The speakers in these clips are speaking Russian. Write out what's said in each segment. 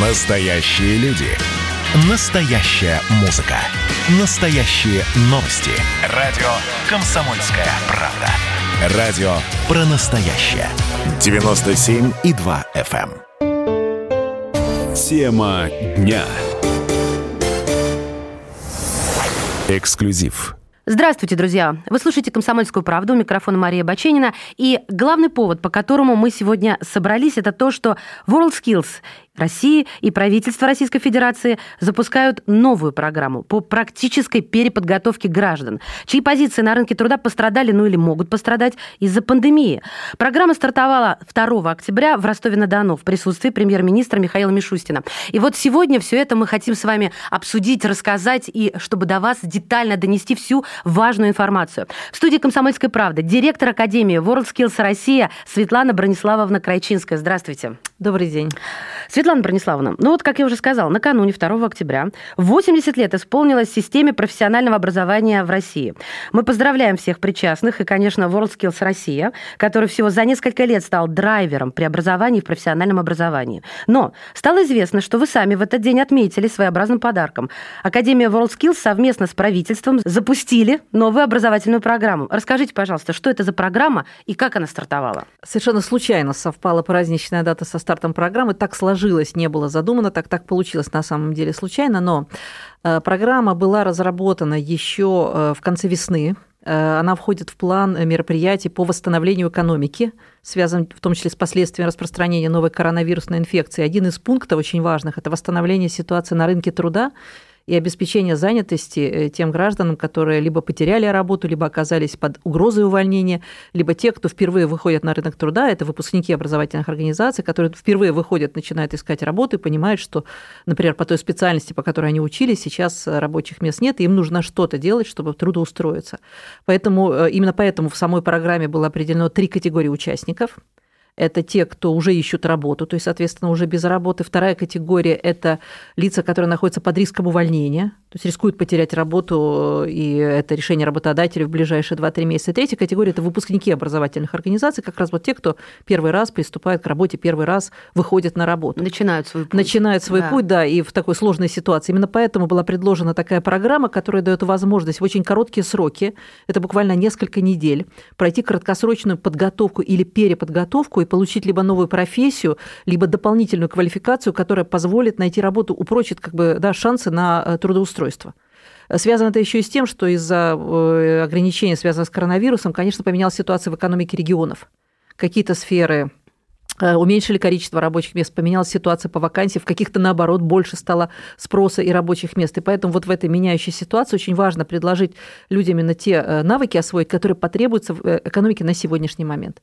Настоящие люди. Настоящая музыка. Настоящие новости. Радио «Комсомольская правда». Радио про настоящее. 97,2 FM. эм. Тема дня. Эксклюзив. Здравствуйте, друзья! Вы слушаете «Комсомольскую правду», у микрофона Мария Баченина. И главный повод, по которому мы сегодня собрались, это то, что WorldSkills России и правительство Российской Федерации запускают новую программу по практической переподготовке граждан, чьи позиции на рынке труда пострадали, ну или могут пострадать из-за пандемии. Программа стартовала 2 октября в Ростове-на-Дону в присутствии премьер-министра Михаила Мишустина. И вот сегодня все это мы хотим с вами обсудить, рассказать и чтобы до вас детально донести всю важную информацию. В студии «Комсомольской правды» директор Академии WorldSkills Россия Светлана Брониславовна Крайчинская. Здравствуйте. Добрый день. Светлана Брониславовна, ну вот, как я уже сказала, накануне 2 октября 80 лет исполнилось системе профессионального образования в России. Мы поздравляем всех причастных и, конечно, WorldSkills Россия, который всего за несколько лет стал драйвером преобразований в профессиональном образовании. Но стало известно, что вы сами в этот день отметили своеобразным подарком. Академия WorldSkills совместно с правительством запустили новую образовательную программу. Расскажите, пожалуйста, что это за программа и как она стартовала? Совершенно случайно совпала праздничная дата со стартом программы. Так сложилось, не было задумано, так так получилось на самом деле случайно, но э, программа была разработана еще э, в конце весны. Э, Она входит в план мероприятий по восстановлению экономики, связан в том числе с последствиями распространения новой коронавирусной инфекции. Один из пунктов очень важных – это восстановление ситуации на рынке труда и обеспечение занятости э, тем гражданам, которые либо потеряли работу, либо оказались под угрозой увольнения, либо те, кто впервые выходят на рынок труда, это выпускники образовательных организаций, которые впервые выходят, начинают искать работу и понимают, что, например, по той специальности, по которой они учились, сейчас рабочих мест нет, и им нужно что-то делать, чтобы трудоустроиться. Поэтому э, именно поэтому в самой программе было определено три категории участников – это те, кто уже ищут работу, то есть, соответственно, уже без работы. Вторая категория – это лица, которые находятся под риском увольнения, то есть рискуют потерять работу, и это решение работодателя в ближайшие 2-3 месяца. Третья категория – это выпускники образовательных организаций, как раз вот те, кто первый раз приступает к работе, первый раз выходит на работу. Начинают свой путь. Начинают свой Да. путь, да, и в такой сложной ситуации. Именно поэтому была предложена такая программа, которая дает возможность в очень короткие сроки, это буквально несколько недель, пройти краткосрочную подготовку или переподготовку и получить либо новую профессию, либо дополнительную квалификацию, которая позволит найти работу, упрочит как бы, да, шансы на э, трудоустройство. Связано это еще и с тем, что из-за э, ограничений, связанных с коронавирусом, конечно, поменялась ситуация в экономике регионов. Какие-то сферы уменьшили количество рабочих мест, поменялась ситуация по вакансиям, в каких-то, наоборот, больше стало спроса и рабочих мест. И поэтому вот в этой меняющей ситуации очень важно предложить людям именно те э, навыки освоить, которые потребуются в э, экономике на сегодняшний момент.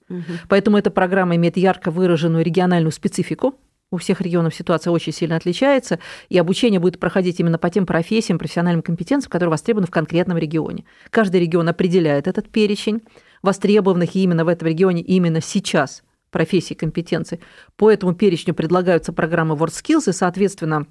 Поэтому эта программа имеет ярко выраженную региональную специфику, у всех регионов ситуация очень сильно отличается, и обучение будет проходить именно по тем профессиям, профессиональным компетенциям, которые востребованы в конкретном регионе. Каждый регион определяет этот перечень востребованных именно в этом регионе именно сейчас профессий компетенций. По этому перечню предлагаются программы WorldSkills, и, соответственно,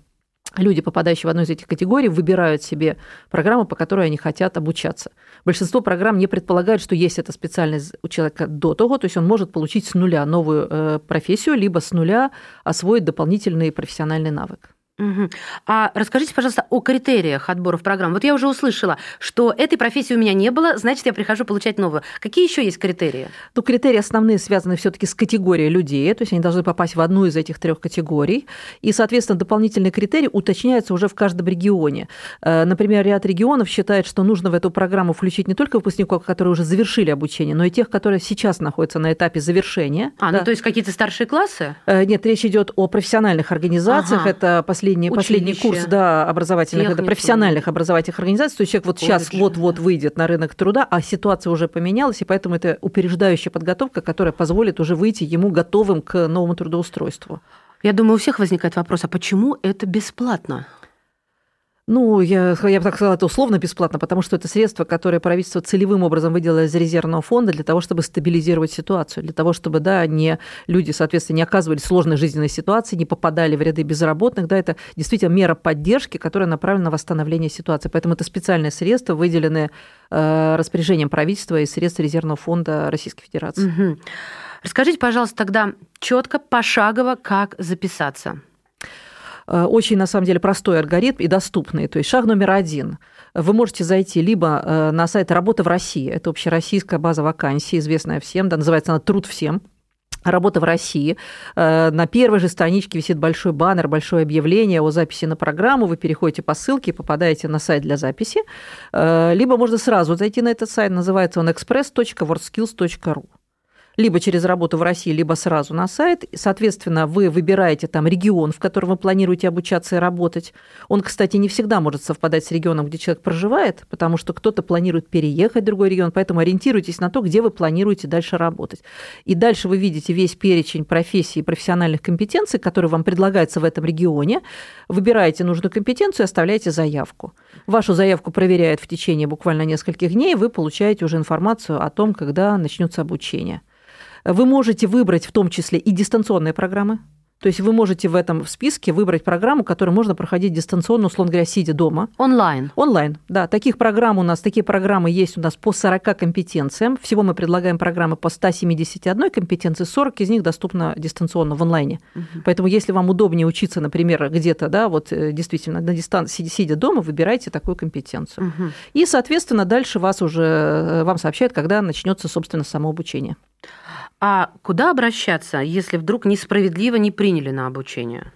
люди, попадающие в одну из этих категорий, выбирают себе программу, по которой они хотят обучаться. Большинство программ не предполагает, что есть эта специальность у человека до того, то есть он может получить с нуля новую э, профессию, либо с нуля освоить дополнительный профессиональный навык. Мгм. А расскажите, пожалуйста, о критериях отбора в программу. Вот я уже услышала, что этой профессии у меня не было, значит, я прихожу получать новую. Какие еще есть критерии? Ну, критерии основные связаны все-таки с категорией людей, то есть они должны попасть в одну из этих трех категорий. И, соответственно, дополнительные критерии уточняются уже в каждом регионе. Э, Например, ряд регионов считает, что нужно в эту программу включить не только выпускников, которые уже завершили обучение, но и тех, которые сейчас находятся на этапе завершения. А, Да. ну то есть какие-то старшие классы? Э, Нет, речь идет о профессиональных организациях. Ага. Это последний, последний курс да, образовательных, это профессиональных образовательных организаций. То есть человек вот сейчас Колледжи, вот-вот да. выйдет на рынок труда, а ситуация уже поменялась, и поэтому это упреждающая подготовка, которая позволит уже выйти ему готовым к новому трудоустройству. Я думаю, у всех возникает вопрос, а почему это бесплатно? Ну, я, я бы так сказала, это условно бесплатно, потому что это средства, которые правительство целевым образом выделило из резервного фонда для того, чтобы стабилизировать ситуацию, для того, чтобы, да, не, люди, соответственно, не оказывались в сложной жизненной ситуации, не попадали в ряды безработных, да, это действительно мера поддержки, которая направлена на восстановление ситуации. Поэтому это специальные средства, выделенные э, распоряжением правительства и средств резервного фонда Российской Федерации. Мгм. Расскажите, пожалуйста, тогда четко, пошагово, как записаться. Э, очень, на самом деле, простой алгоритм и доступный. То есть шаг номер один. Вы можете зайти либо э, на сайт «Работа в России». Это общероссийская база вакансий, известная всем, да, называется она «Труд всем». Работа в России. Э, на первой же страничке висит большой баннер, большое объявление о записи на программу. Вы переходите по ссылке попадаете на сайт для записи. Либо можно сразу зайти на этот сайт. Называется он express.wordskills.ru либо через работу в России, либо сразу на сайт. Соответственно, вы выбираете там регион, в котором вы планируете обучаться и работать. Он, кстати, не всегда может совпадать с регионом, где человек проживает, потому что кто-то планирует переехать в другой регион, поэтому ориентируйтесь на то, где вы планируете дальше работать. И дальше вы видите весь перечень профессий и профессиональных компетенций, которые вам предлагаются в этом регионе. Выбираете нужную компетенцию и оставляете заявку. Вашу заявку проверяют в течение буквально нескольких дней, и вы получаете уже информацию о том, когда начнется обучение. Вы можете выбрать в том числе и дистанционные программы, то есть вы можете в этом списке выбрать программу, которую можно проходить дистанционно, условно говоря, сидя дома. Онлайн. Онлайн, да. Таких программ у нас, такие программы есть у нас по 40 компетенциям. Всего мы предлагаем программы по 171 компетенции, 40 из них доступно дистанционно в онлайне. Угу. Поэтому если вам удобнее учиться, например, где-то, да, вот э, действительно на дистанции, сидя дома, выбирайте такую компетенцию. Угу. И, соответственно, дальше вас уже, э, вам сообщают, когда начнется, собственно, самообучение. А куда обращаться, если вдруг несправедливо не приняли на обучение?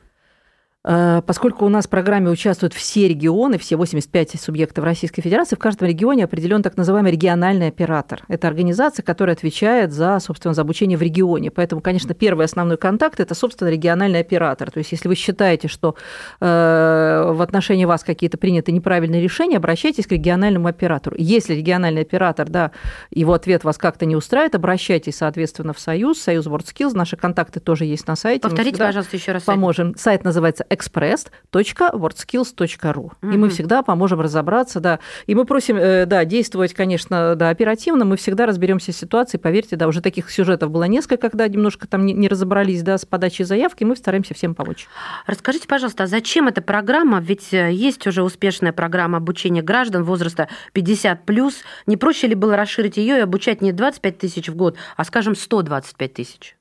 Э, поскольку у нас в программе участвуют все регионы, все 85 субъектов Российской Федерации, в каждом регионе определен так называемый региональный оператор. Это организация, которая отвечает за, собственно, за обучение в регионе. Поэтому, конечно, первый основной контакт – это, собственно, региональный оператор. То есть, если вы считаете, что э, в отношении вас какие-то приняты неправильные решения, обращайтесь к региональному оператору. Если региональный оператор, да, его ответ вас как-то не устраивает, обращайтесь, соответственно, в Союз, Союз WorldSkills. Наши контакты тоже есть на сайте. Повторите, пожалуйста, еще раз. Поможем. Сайт называется express.wordskills.ru. Угу. И мы всегда поможем разобраться, да. И мы просим, э, да, действовать, конечно, да, оперативно. Мы всегда разберемся с ситуацией. Поверьте, да, уже таких сюжетов было несколько, когда немножко там не разобрались, да, с подачей заявки. Мы стараемся всем помочь. Расскажите, пожалуйста, а зачем эта программа? Ведь э, есть уже успешная программа обучения граждан возраста 50 плюс. Не проще ли было расширить ее и обучать не 25 тысяч в год, а, скажем, 125 тысяч?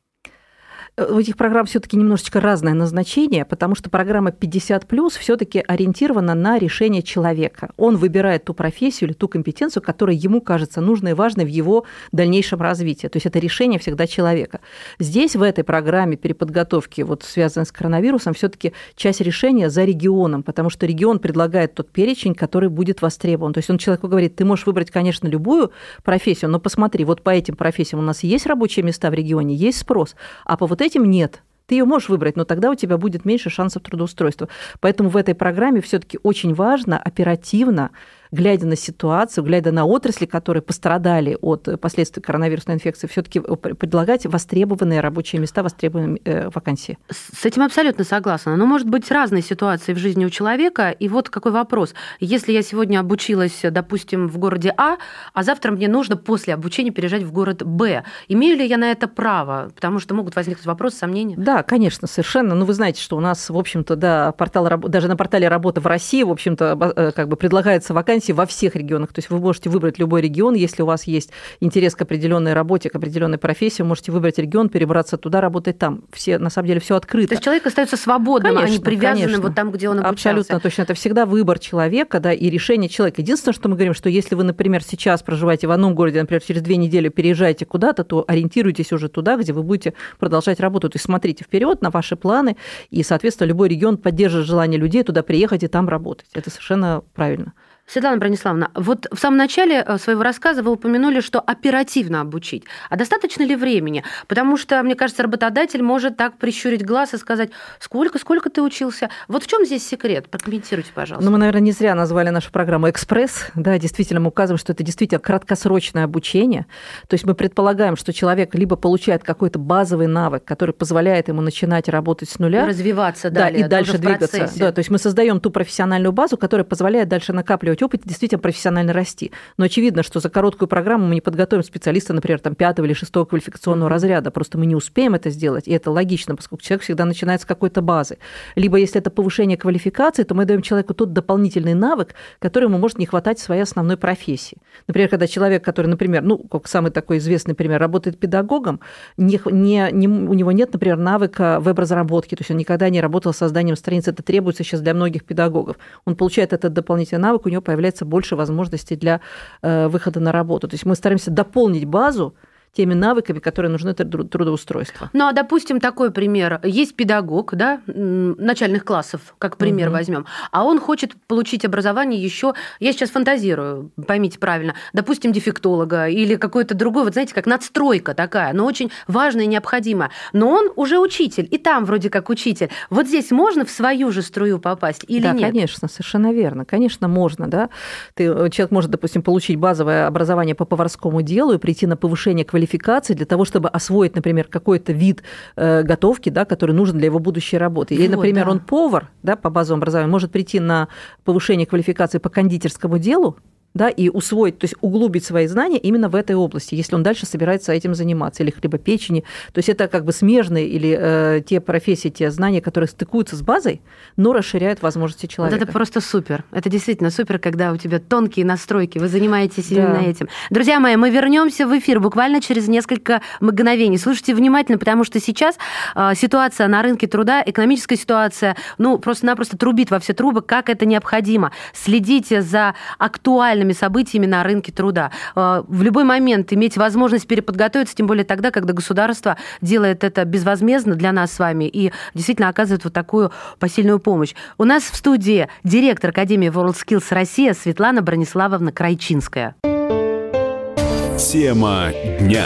У этих программ все-таки немножечко разное назначение, потому что программа 50 плюс все-таки ориентирована на решение человека. Он выбирает ту профессию или ту компетенцию, которая ему кажется нужной и важной в его дальнейшем развитии. То есть это решение всегда человека. Здесь в этой программе переподготовки, вот связанной с коронавирусом, все-таки часть решения за регионом, потому что регион предлагает тот перечень, который будет востребован. То есть он человеку говорит, ты можешь выбрать, конечно, любую профессию, но посмотри, вот по этим профессиям у нас есть рабочие места в регионе, есть спрос, а по вот этим нет. Ты ее можешь выбрать, но тогда у тебя будет меньше шансов трудоустройства. Поэтому в этой программе все-таки очень важно оперативно глядя на ситуацию, глядя на отрасли, которые пострадали от последствий коронавирусной инфекции, все-таки предлагать востребованные рабочие места, востребованные э, вакансии. С этим абсолютно согласна. Но может быть разные ситуации в жизни у человека. И вот какой вопрос. Если я сегодня обучилась, допустим, в городе А, а завтра мне нужно после обучения переезжать в город Б, имею ли я на это право? Потому что могут возникнуть вопросы, сомнения. Да, конечно, совершенно. Ну, вы знаете, что у нас, в общем-то, да, портал, даже на портале работы в России, в общем-то, э, как бы предлагается вакансия вакансий во всех регионах. То есть вы можете выбрать любой регион, если у вас есть интерес к определенной работе, к определенной профессии, вы можете выбрать регион, перебраться туда, работать там. Все, на самом деле, все открыто. То есть человек остается свободным, конечно, а не привязанным конечно. вот там, где он обучался. Абсолютно точно. Это всегда выбор человека, да, и решение человека. Единственное, что мы говорим, что если вы, например, сейчас проживаете в одном городе, например, через две недели переезжаете куда-то, то ориентируйтесь уже туда, где вы будете продолжать работу. То есть смотрите вперед на ваши планы, и, соответственно, любой регион поддержит желание людей туда приехать и там работать. Это совершенно правильно. Светлана Брониславовна, вот в самом начале э, своего рассказа вы упомянули, что оперативно обучить. А достаточно ли времени? Потому что, мне кажется, работодатель может так прищурить глаз и сказать, сколько, сколько ты учился? Вот в чем здесь секрет? Прокомментируйте, пожалуйста. Ну, мы, наверное, не зря назвали нашу программу «Экспресс». Да, действительно, мы указываем, что это действительно краткосрочное обучение. То есть мы предполагаем, что человек либо получает какой-то базовый навык, который позволяет ему начинать работать с нуля. Развиваться далее. Да, и дальше двигаться. Да, то есть мы создаем ту профессиональную базу, которая позволяет дальше накапливать накапливать опыт, действительно профессионально расти. Но очевидно, что за короткую программу мы не подготовим специалиста, например, там, пятого или шестого квалификационного разряда. Просто мы не успеем это сделать, и это логично, поскольку человек всегда начинает с какой-то базы. Либо если это повышение квалификации, то мы даем человеку тот дополнительный навык, который ему может не хватать в своей основной профессии. Например, когда человек, который, например, ну, как самый такой известный пример, работает педагогом, не, не, не, у него нет, например, навыка веб-разработки, то есть он никогда не работал с созданием страниц, это требуется сейчас для многих педагогов. Он получает этот дополнительный навык, у него появляется больше возможностей для э, выхода на работу. То есть мы стараемся дополнить базу теми навыками, которые нужны для трудоустройства. Ну, а, допустим, такой пример. Есть педагог, да, начальных классов, как пример угу. возьмем, а он хочет получить образование еще, я сейчас фантазирую, поймите правильно, допустим, дефектолога или какой-то другой, вот знаете, как надстройка такая, но очень важная и необходимая. Но он уже учитель, и там вроде как учитель. Вот здесь можно в свою же струю попасть или да, нет? Да, конечно, совершенно верно. Конечно, можно, да. Ты, э, человек может, допустим, получить базовое образование по поварскому делу и прийти на повышение квалификации квалификации для того, чтобы освоить, например, какой-то вид э, готовки, да, который нужен для его будущей работы. Или, вот, например, да. он повар да, по базовому образованию, может прийти на повышение квалификации по кондитерскому делу, да, и усвоить, то есть углубить свои знания именно в этой области, если он дальше собирается этим заниматься, или хлебопечени. То есть это как бы смежные или э, те профессии, те знания, которые стыкуются с базой, но расширяют возможности человека. Вот это просто супер. Это действительно супер, когда у тебя тонкие настройки, вы занимаетесь да. именно этим. Друзья мои, мы вернемся в эфир буквально через несколько мгновений. Слушайте внимательно, потому что сейчас э, ситуация на рынке труда, экономическая ситуация, ну, просто-напросто трубит во все трубы, как это необходимо. Следите за актуальными актуальными событиями на рынке труда. А, в любой момент иметь возможность переподготовиться, тем более тогда, когда государство делает это безвозмездно для нас с вами и действительно оказывает вот такую посильную помощь. У нас в студии директор Академии WorldSkills Россия Светлана Брониславовна Крайчинская. Тема дня.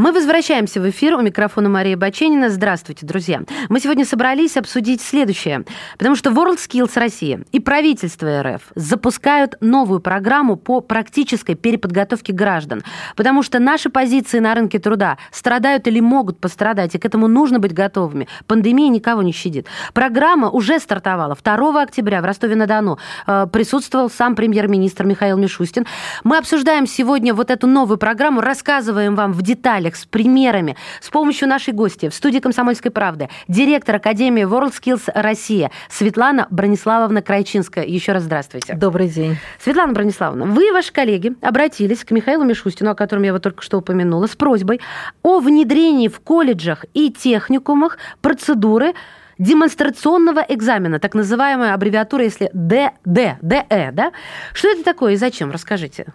Мы возвращаемся в эфир. У микрофона Мария Баченина. Здравствуйте, друзья. Мы сегодня собрались обсудить следующее. Потому что WorldSkills Россия и правительство РФ запускают новую программу по практической переподготовке граждан. Потому что наши позиции на рынке труда страдают или могут пострадать, и к этому нужно быть готовыми. Пандемия никого не щадит. Программа уже стартовала. 2 октября в Ростове-на-Дону э, присутствовал сам премьер-министр Михаил Мишустин. Мы обсуждаем сегодня вот эту новую программу, рассказываем вам в деталях, с примерами, с помощью нашей гости в студии «Комсомольской правды» директор Академии WorldSkills Россия Светлана Брониславовна Крайчинская. Еще раз здравствуйте. Добрый день. Светлана Брониславовна, вы и ваши коллеги обратились к Михаилу Мишустину, о котором я вот только что упомянула, с просьбой о внедрении в колледжах и техникумах процедуры демонстрационного экзамена, так называемая аббревиатура, если ДД, ДЭ, да? Что это такое и зачем? Расскажите.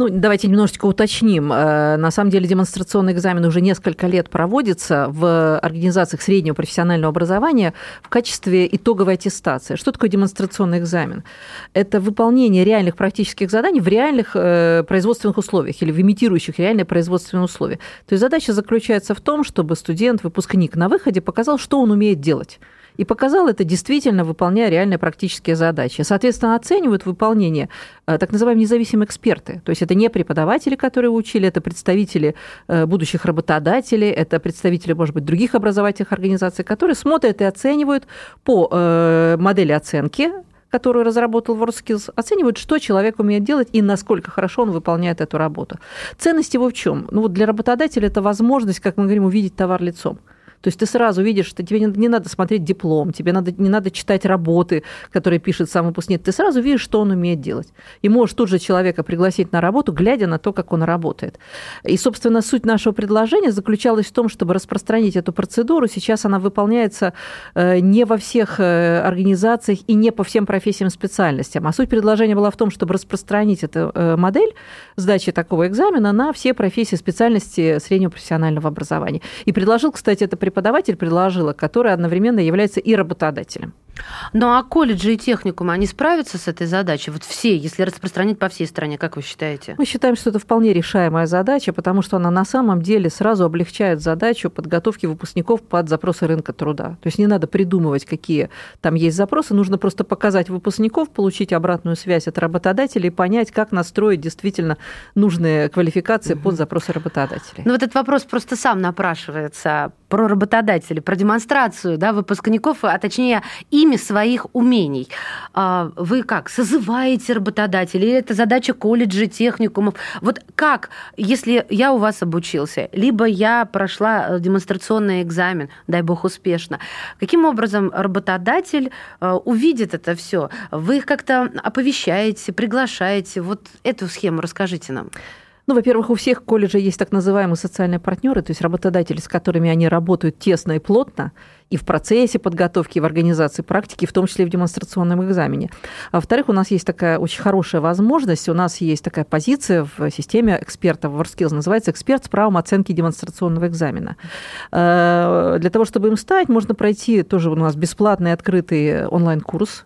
Ну, давайте немножечко уточним. Э, на самом деле демонстрационный экзамен уже несколько лет проводится в организациях среднего профессионального образования в качестве итоговой аттестации. Что такое демонстрационный экзамен? Это выполнение реальных практических заданий в реальных э, производственных условиях или в имитирующих реальные производственные условия. То есть задача заключается в том, чтобы студент, выпускник на выходе показал, что он умеет делать и показал это действительно, выполняя реальные практические задачи. Соответственно, оценивают выполнение э, так называемые независимые эксперты. То есть это не преподаватели, которые учили, это представители э, будущих работодателей, это представители, может быть, других образовательных организаций, которые смотрят и оценивают по э, модели оценки которую разработал WorldSkills, оценивают, что человек умеет делать и насколько хорошо он выполняет эту работу. Ценность его в чем? Ну вот для работодателя это возможность, как мы говорим, увидеть товар лицом. То есть ты сразу видишь, что тебе не, надо смотреть диплом, тебе надо, не надо читать работы, которые пишет сам выпускник. Ты сразу видишь, что он умеет делать. И можешь тут же человека пригласить на работу, глядя на то, как он работает. И, собственно, суть нашего предложения заключалась в том, чтобы распространить эту процедуру. Сейчас она выполняется э, не во всех э, организациях и не по всем профессиям специальностям. А суть предложения была в том, чтобы распространить эту э, модель сдачи такого экзамена на все профессии специальности среднего профессионального образования. И предложил, кстати, это преподаватель предложила, который одновременно является и работодателем. Ну а колледжи и техникумы, они справятся с этой задачей? Вот все, если распространить по всей стране, как вы считаете? Мы считаем, что это вполне решаемая задача, потому что она на самом деле сразу облегчает задачу подготовки выпускников под запросы рынка труда. То есть не надо придумывать, какие там есть запросы, нужно просто показать выпускников, получить обратную связь от работодателей и понять, как настроить действительно нужные квалификации угу. под запросы работодателей. Ну вот этот вопрос просто сам напрашивается про работодателей, про демонстрацию да, выпускников, а точнее ими своих умений. А вы как, созываете работодателей? Или это задача колледжа, техникумов? Вот как, если я у вас обучился, либо я прошла э, демонстрационный экзамен, дай бог успешно, каким образом работодатель э, увидит это все? Вы их как-то оповещаете, приглашаете? Вот эту схему расскажите нам. Ну, во-первых, у всех колледжей есть так называемые социальные партнеры, то есть работодатели, с которыми они работают тесно и плотно, и в процессе подготовки, и в организации практики, в том числе и в демонстрационном экзамене. А во-вторых, у нас есть такая очень хорошая возможность, у нас есть такая позиция в системе экспертов WorkSkills, называется эксперт с правом оценки демонстрационного экзамена. Э, для того, чтобы им стать, можно пройти тоже у нас бесплатный открытый онлайн-курс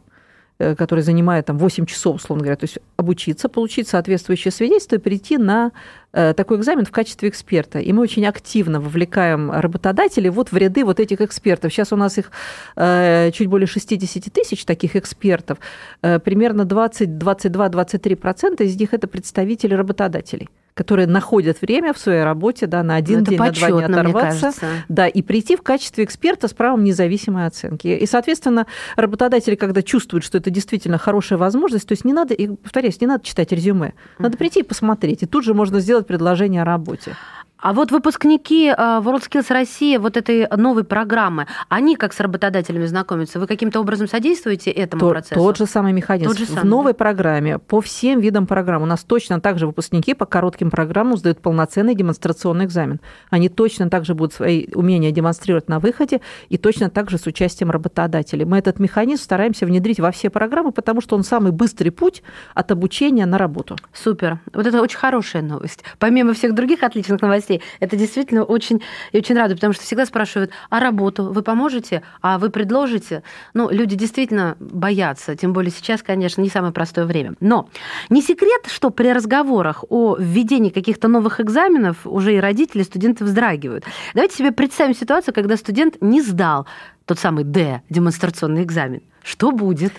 который занимает там 8 часов, условно говоря, то есть обучиться, получить соответствующее свидетельство и перейти на э, такой экзамен в качестве эксперта. И мы очень активно вовлекаем работодателей вот в ряды вот этих экспертов. Сейчас у нас их э, чуть более 60 тысяч таких экспертов. Примерно 20, 22-23% из них это представители работодателей которые находят время в своей работе да, на один ну, день, почетно, на два дня оторваться, да, и прийти в качестве эксперта с правом независимой оценки. И, соответственно, работодатели, когда чувствуют, что это действительно хорошая возможность, то есть не надо, и повторяюсь, не надо читать резюме, надо прийти и посмотреть, и тут же можно сделать предложение о работе. А вот выпускники э, WorldSkills России вот этой новой программы, они как с работодателями знакомятся? Вы каким-то образом содействуете этому тот, процессу? Тот же самый механизм. Тот же самый, в новой да? программе по всем видам программ у нас точно так же выпускники по коротким программам сдают полноценный демонстрационный экзамен. Они точно так же будут свои умения демонстрировать на выходе и точно так же с участием работодателей. Мы этот механизм стараемся внедрить во все программы, потому что он самый быстрый путь от обучения на работу. Супер. Вот это очень хорошая новость. Помимо всех других отличных новостей, новостей. Это действительно очень, и очень радует, потому что всегда спрашивают, а работу вы поможете, а вы предложите? Ну, люди действительно боятся, тем более сейчас, конечно, не самое простое время. Но не секрет, что при разговорах о введении каких-то новых экзаменов уже и родители, и студенты вздрагивают. Давайте себе представим ситуацию, когда студент не сдал тот самый Д, демонстрационный экзамен. Что будет?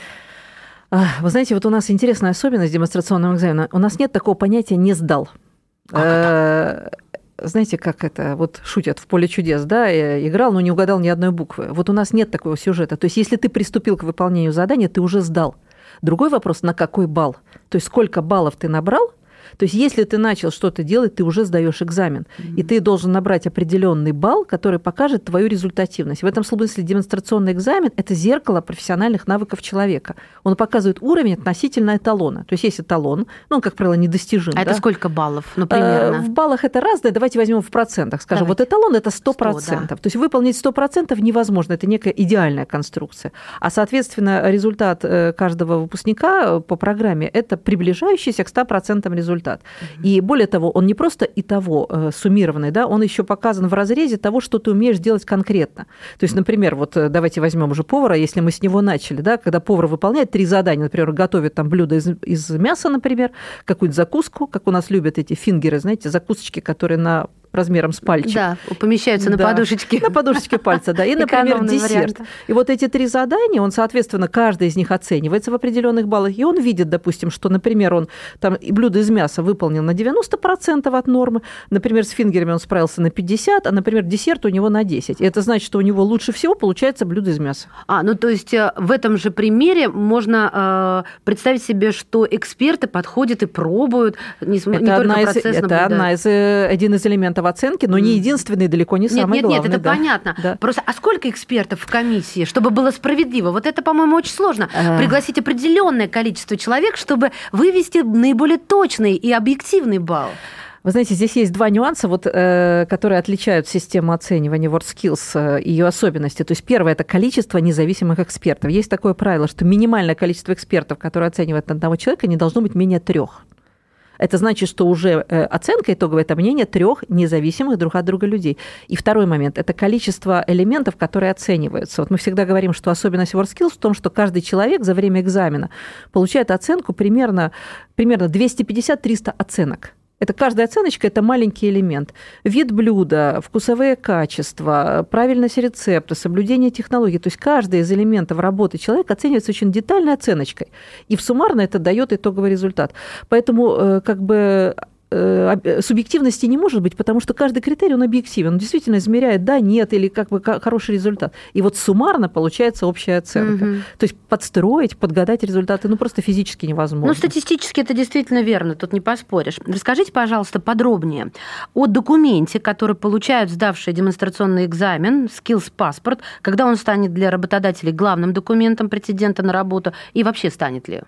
Вы знаете, вот у нас интересная особенность демонстрационного экзамена. У нас нет такого понятия «не сдал». Как знаете, как это, вот шутят в поле чудес, да, играл, но не угадал ни одной буквы. Вот у нас нет такого сюжета. То есть, если ты приступил к выполнению задания, ты уже сдал. Другой вопрос, на какой балл? То есть, сколько баллов ты набрал, то есть, если ты начал что-то делать, ты уже сдаешь экзамен. Mm-hmm. И ты должен набрать определенный балл, который покажет твою результативность. В этом смысле демонстрационный экзамен – это зеркало профессиональных навыков человека. Он показывает уровень относительно эталона. То есть, есть эталон, ну, он, как правило, недостижим. А да? это сколько баллов, например? Э, в баллах это разное. Давайте возьмем в процентах. Скажем, Давайте. вот эталон – это 100%. 100 да. То есть, выполнить 100% невозможно. Это некая идеальная конструкция. А, соответственно, результат э, каждого выпускника по программе – это приближающийся к 100% результат результат. И более того, он не просто и того э, суммированный, да, он еще показан в разрезе того, что ты умеешь делать конкретно. То есть, например, вот э, давайте возьмем уже повара, если мы с него начали, да, когда повар выполняет три задания, например, готовит там блюдо из, из мяса, например, какую-нибудь закуску, как у нас любят эти фингеры, знаете, закусочки, которые на размером с пальчик. Да, помещаются на да, подушечке. На подушечке пальца, да. И, например, десерт. Вариант. И вот эти три задания, он, соответственно, каждый из них оценивается в определенных баллах, и он видит, допустим, что, например, он там блюдо из мяса выполнил на 90% от нормы, например, с фингерами он справился на 50%, а, например, десерт у него на 10%. И это значит, что у него лучше всего получается блюдо из мяса. А, ну то есть э, в этом же примере можно э, представить себе, что эксперты подходят и пробуют, не, это не только процесс из, Это одна из, э, один из элементов в оценке, но не единственный, далеко не самый нет, главный. Нет, нет, это да. понятно. Да. Просто, а сколько экспертов в комиссии, чтобы было справедливо? Вот это, по-моему, очень сложно. А... Пригласить определенное количество человек, чтобы вывести наиболее точный и объективный балл. Вы знаете, здесь есть два нюанса, вот, э, которые отличают систему оценивания WorldSkills и э, ее особенности. То есть первое – это количество независимых экспертов. Есть такое правило, что минимальное количество экспертов, которые оценивают одного человека, не должно быть менее трех. Это значит, что уже э, оценка итоговая – это мнение трех независимых друг от друга людей. И второй момент – это количество элементов, которые оцениваются. Вот мы всегда говорим, что особенность WorldSkills в том, что каждый человек за время экзамена получает оценку примерно, примерно 250-300 оценок. Это каждая оценочка – это маленький элемент. Вид блюда, вкусовые качества, правильность рецепта, соблюдение технологий. То есть каждый из элементов работы человека оценивается очень детальной оценочкой. И в суммарно это дает итоговый результат. Поэтому э, как бы субъективности не может быть, потому что каждый критерий, он объективен. Он действительно измеряет да, нет или как бы хороший результат. И вот суммарно получается общая оценка. Угу. То есть подстроить, подгадать результаты, ну просто физически невозможно. Ну, статистически это действительно верно, тут не поспоришь. Расскажите, пожалуйста, подробнее о документе, который получают сдавшие демонстрационный экзамен, skills паспорт, когда он станет для работодателей главным документом претендента на работу и вообще станет ли?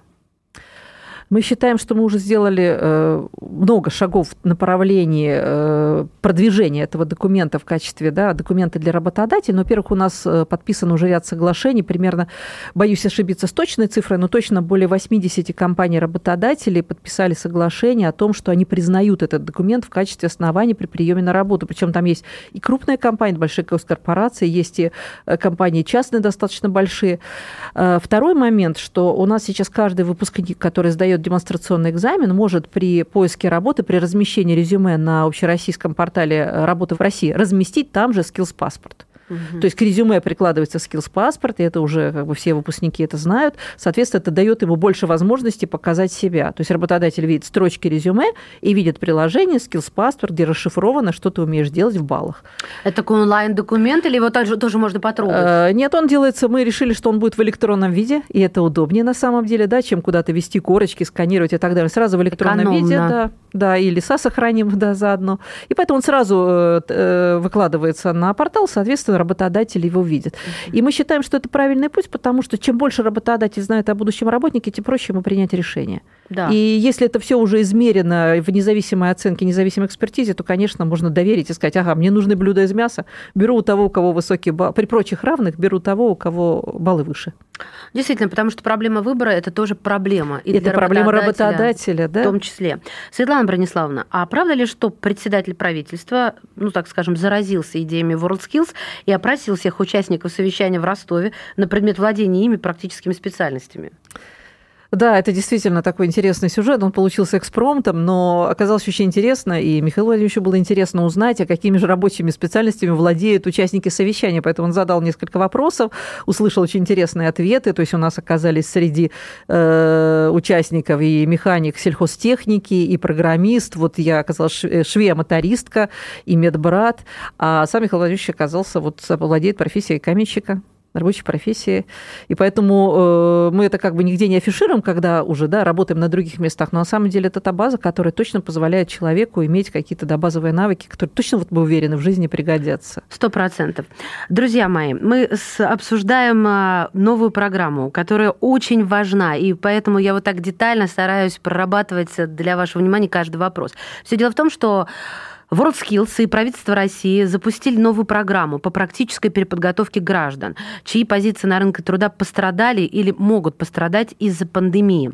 Мы считаем, что мы уже сделали э, много шагов в направлении э, продвижения этого документа в качестве да, документа для работодателей. Но, во-первых, у нас э, подписан уже ряд соглашений, примерно, боюсь ошибиться с точной цифрой, но точно более 80 компаний-работодателей подписали соглашение о том, что они признают этот документ в качестве основания при приеме на работу. Причем там есть и крупные компании, большие госкорпорации, есть и компании частные достаточно большие. Второй момент, что у нас сейчас каждый выпускник, который сдает сдает демонстрационный экзамен, может при поиске работы, при размещении резюме на общероссийском портале работы в России разместить там же skills паспорт. Угу. То есть к резюме прикладывается skills паспорт, и это уже как бы все выпускники это знают. Соответственно, это дает ему больше возможностей показать себя. То есть работодатель видит строчки резюме и видит приложение skills паспорт, где расшифровано, что ты умеешь делать в баллах. Это такой онлайн-документ или его также тоже можно потрогать? Э, нет, он делается, мы решили, что он будет в электронном виде, и это удобнее на самом деле, да, чем куда-то вести корочки, сканировать и так далее. Сразу в электронном Экономно. виде, да, да, и леса сохраним, да, заодно. И поэтому он сразу э, э, выкладывается на портал, соответственно, работодатель его видит. И мы считаем, что это правильный путь, потому что чем больше работодатель знает о будущем работнике, тем проще ему принять решение. Да. И если это все уже измерено в независимой оценке, независимой экспертизе, то, конечно, можно доверить и сказать, ага, мне нужны блюда из мяса, беру у того, у кого высокие баллы, при прочих равных беру того, у кого баллы выше. Действительно, потому что проблема выбора – это тоже проблема. И это проблема работодателя, да? В том числе. Светлана Брониславовна, а правда ли, что председатель правительства, ну, так скажем, заразился идеями WorldSkills и опросил всех участников совещания в Ростове на предмет владения ими практическими специальностями? Да, это действительно такой интересный сюжет. Он получился экспромтом, но оказалось очень интересно, и Михаилу Владимировичу было интересно узнать, а какими же рабочими специальностями владеют участники совещания. Поэтому он задал несколько вопросов, услышал очень интересные ответы. То есть у нас оказались среди э, участников и механик сельхозтехники, и программист. Вот я оказалась э, швея-мотористка и медбрат. А сам Михаил Владимирович оказался, вот владеет профессией каменщика рабочей профессии. И поэтому э, мы это как бы нигде не афишируем, когда уже да, работаем на других местах. Но на самом деле это та база, которая точно позволяет человеку иметь какие-то да, базовые навыки, которые точно, вот мы уверены, в жизни пригодятся. Сто процентов. Друзья мои, мы обсуждаем а, новую программу, которая очень важна, и поэтому я вот так детально стараюсь прорабатывать для вашего внимания каждый вопрос. Все дело в том, что WorldSkills и правительство России запустили новую программу по практической переподготовке граждан, чьи позиции на рынке труда пострадали или могут пострадать из-за пандемии.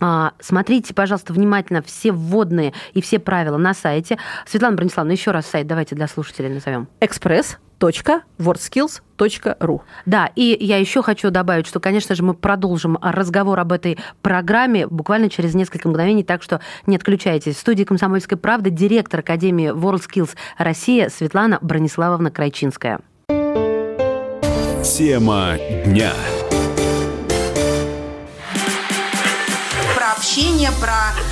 А, смотрите, пожалуйста, внимательно все вводные и все правила на сайте. Светлана Брониславовна, еще раз сайт давайте для слушателей назовем. Экспресс wordskills.ru. Да, и я еще хочу добавить, что, конечно же, мы продолжим разговор об этой программе буквально через несколько мгновений, так что не отключайтесь. В студии «Комсомольской правды» директор Академии WorldSkills Россия Светлана Брониславовна Крайчинская. Тема дня. Про общение, про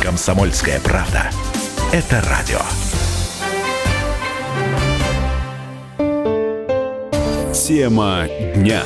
Комсомольская правда. Это радио. Тема дня.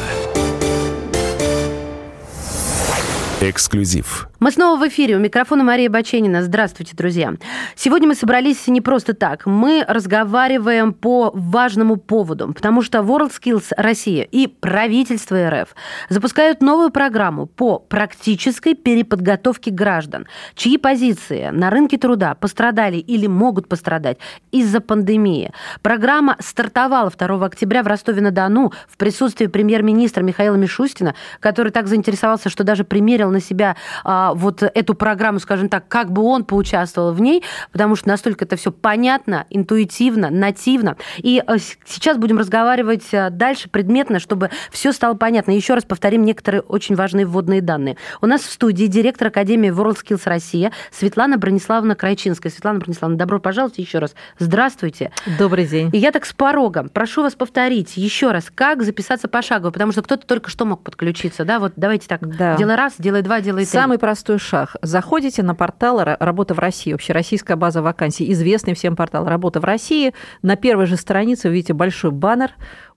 Эксклюзив. Мы снова в эфире. У микрофона Мария Баченина. Здравствуйте, друзья. Сегодня мы собрались не просто так. Мы разговариваем по важному поводу, потому что WorldSkills Россия и правительство РФ запускают новую программу по практической переподготовке граждан, чьи позиции на рынке труда пострадали или могут пострадать из-за пандемии. Программа стартовала 2 октября в Ростове-на-Дону в присутствии премьер-министра Михаила Мишустина, который так заинтересовался, что даже примерил на себя а, вот эту программу, скажем так, как бы он поучаствовал в ней, потому что настолько это все понятно, интуитивно, нативно. И э, сейчас будем разговаривать э, дальше предметно, чтобы все стало понятно. Еще раз повторим некоторые очень важные вводные данные. У нас в студии директор Академии WorldSkills Россия Светлана Брониславовна Крайчинская. Светлана Брониславовна, добро пожаловать еще раз. Здравствуйте. Добрый день. И я так с порога. Прошу вас повторить еще раз, как записаться пошагово, потому что кто-то только что мог подключиться. Да, вот давайте так. Да. Делай раз, делай два, делай три. Самый простой шаг. Заходите на портал «Работа в России», общероссийская база вакансий, известный всем портал «Работа в России». На первой же странице вы видите большой баннер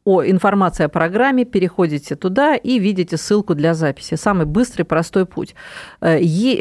о информации о программе, переходите туда и видите ссылку для записи. Самый быстрый, простой путь. Э,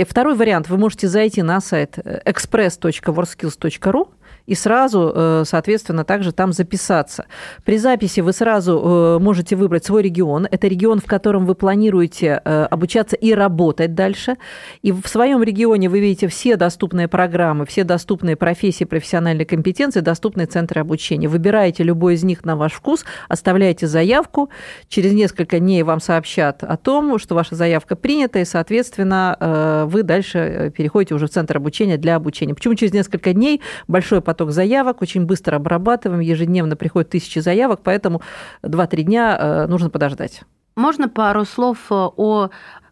второй вариант. Вы можете зайти на сайт express.worskills.ru и сразу, э, соответственно, также там записаться. При записи вы сразу э, можете выбрать свой регион. Это регион, в котором вы планируете э, обучаться и работать дальше. И в своем регионе вы видите все доступные программы, все доступные профессии, профессиональные компетенции, доступные центры обучения. Выбираете любой из них на ваш вкус, оставляете заявку. Через несколько дней вам сообщат о том, что ваша заявка принята, и, соответственно, вы дальше переходите уже в центр обучения для обучения. Почему через несколько дней большой поток поток заявок, очень быстро обрабатываем, ежедневно приходят тысячи заявок, поэтому 2-3 дня э, нужно подождать. Можно пару слов э, о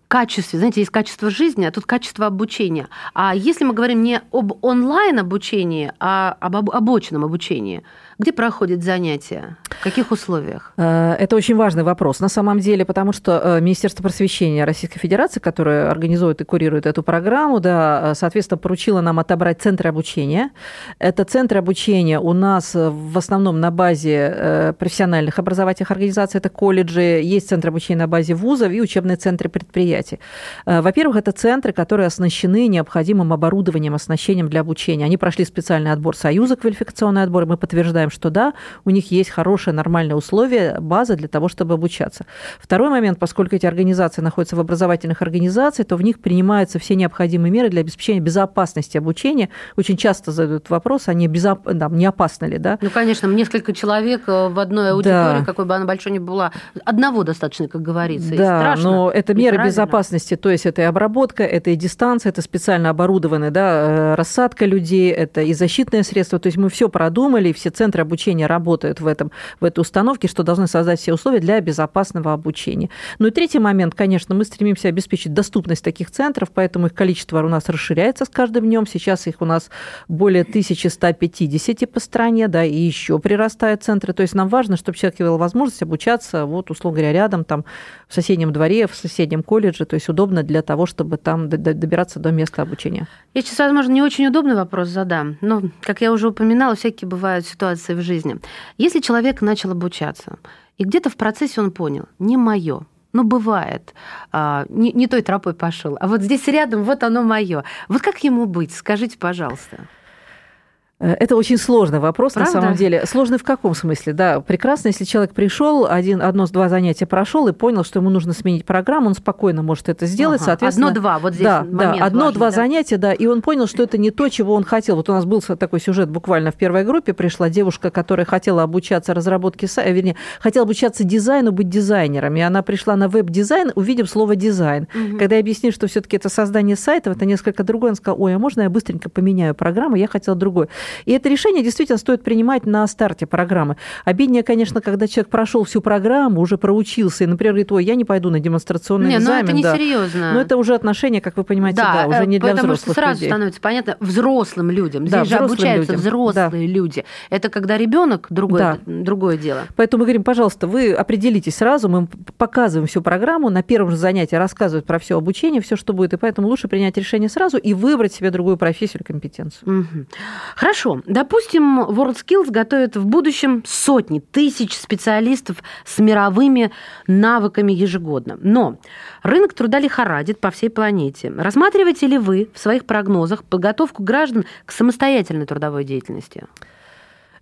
качестве, знаете, есть качество жизни, а тут качество обучения. А если мы говорим не об онлайн обучении, а об обоченном обучении – где проходят занятия? В каких условиях? Э, это очень важный вопрос на самом деле, потому что э, Министерство просвещения Российской Федерации, которое организует и курирует эту программу, да, э, соответственно, поручило нам отобрать центры обучения. Это центры обучения у нас в основном на базе профессиональных образовательных организаций, это колледжи, есть центры обучения на базе вузов и учебные центры предприятий. Во-первых, это центры, которые оснащены необходимым оборудованием, оснащением для обучения. Они прошли специальный отбор Союза, квалификационный отбор, и мы подтверждаем считаем, что да, у них есть хорошие, нормальные условия, база для того, чтобы обучаться. Второй момент, поскольку эти организации находятся в образовательных организациях, то в них принимаются все необходимые меры для обеспечения безопасности обучения. Очень часто задают вопрос, они безоп... да, не опасны ли, да? Ну, конечно, несколько человек э, в одной аудитории, да. какой бы она большой ни была, одного достаточно, как говорится. Да, страшно, но это меры безопасности, то есть это и обработка, это и дистанция, это специально оборудованная да, э, рассадка людей, это и защитные средства, то есть мы все продумали, все центры центры обучения работают в, этом, в этой установке, что должны создать все условия для безопасного обучения. Ну и третий момент, конечно, мы стремимся обеспечить доступность таких центров, поэтому их количество у нас расширяется с каждым днем. Сейчас их у нас более 1150 по стране, да, и еще прирастают центры. То есть нам важно, чтобы человек имел возможность обучаться, вот, условно говоря, рядом, там, в соседнем дворе, в соседнем колледже, то есть удобно для того, чтобы там добираться до места обучения. Я сейчас, возможно, не очень удобный вопрос задам, но, как я уже упоминала, всякие бывают ситуации, ситуации в жизни. Если человек начал обучаться, и где-то в процессе он понял, не мое, ну, бывает. А, не, не той тропой пошел. А вот здесь рядом, вот оно мое. Вот как ему быть? Скажите, пожалуйста. Э, это очень сложный вопрос, Правда? на самом деле. Сложный в каком смысле? Да, прекрасно, если человек пришел, один, одно-два занятия прошел и понял, что ему нужно сменить программу, он спокойно может это сделать. Ага. Соответственно, одно-два, вот здесь да, момент да, одно-два да? занятия, да, и он понял, что это не то, чего он хотел. Вот у нас был такой сюжет буквально в первой группе, пришла девушка, которая хотела обучаться разработке сайта, вернее, хотела обучаться дизайну, быть дизайнером, и она пришла на веб-дизайн, увидев слово дизайн. Угу. Когда я объяснил, что все-таки это создание сайтов, это несколько другое, он сказал, ой, а можно я быстренько поменяю программу, я хотела другой. И это решение действительно стоит принимать на старте программы. Обиднее, конечно, когда человек прошел всю программу, уже проучился, и, например, говорит, ой, я не пойду на демонстрационный не, экзамен. Ну, это да. несерьезно. Но это уже отношение, как вы понимаете, да, да уже э, не для потому взрослых что сразу людей. становится понятно взрослым людям. Здесь да, же обучаются людям. взрослые да. люди. Это когда ребенок другое, да. другое дело. Поэтому мы говорим, пожалуйста, вы определитесь сразу, мы показываем всю программу, на первом же занятии рассказывают про все обучение, все, что будет, и поэтому лучше принять решение сразу и выбрать себе другую профессию или компетенцию. Угу. Хорошо. Хорошо. Допустим, WorldSkills готовит в будущем сотни, тысяч специалистов с мировыми навыками ежегодно. Но рынок труда лихорадит по всей планете. Рассматриваете ли вы в своих прогнозах подготовку граждан к самостоятельной трудовой деятельности?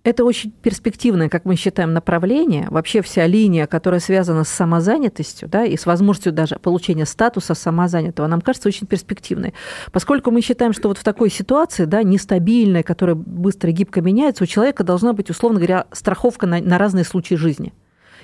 Это очень перспективное, как мы считаем, направление. Вообще вся линия, которая связана с самозанятостью да, и с возможностью даже получения статуса самозанятого, нам кажется очень перспективной. Поскольку мы считаем, что вот в такой ситуации, да, нестабильной, которая быстро и гибко меняется, у человека должна быть, условно говоря, страховка на, на разные случаи жизни.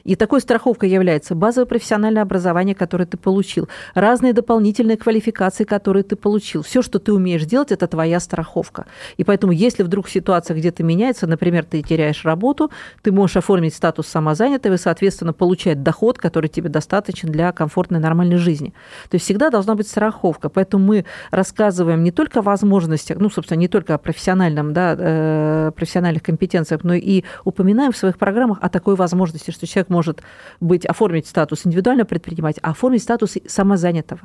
И такой страховкой является базовое профессиональное образование, которое ты получил, разные дополнительные квалификации, которые ты получил. Все, что ты умеешь делать, это твоя страховка. И поэтому, если вдруг ситуация где-то меняется, например, ты теряешь работу, ты можешь оформить статус самозанятого и, соответственно, получать доход, который тебе достаточен для комфортной, нормальной жизни. То есть всегда должна быть страховка. Поэтому мы рассказываем не только о возможностях, ну, собственно, не только о профессиональном, да, э, профессиональных компетенциях, но и упоминаем в своих программах о такой возможности, что человек может быть оформить статус индивидуального предпринимателя, а оформить статус самозанятого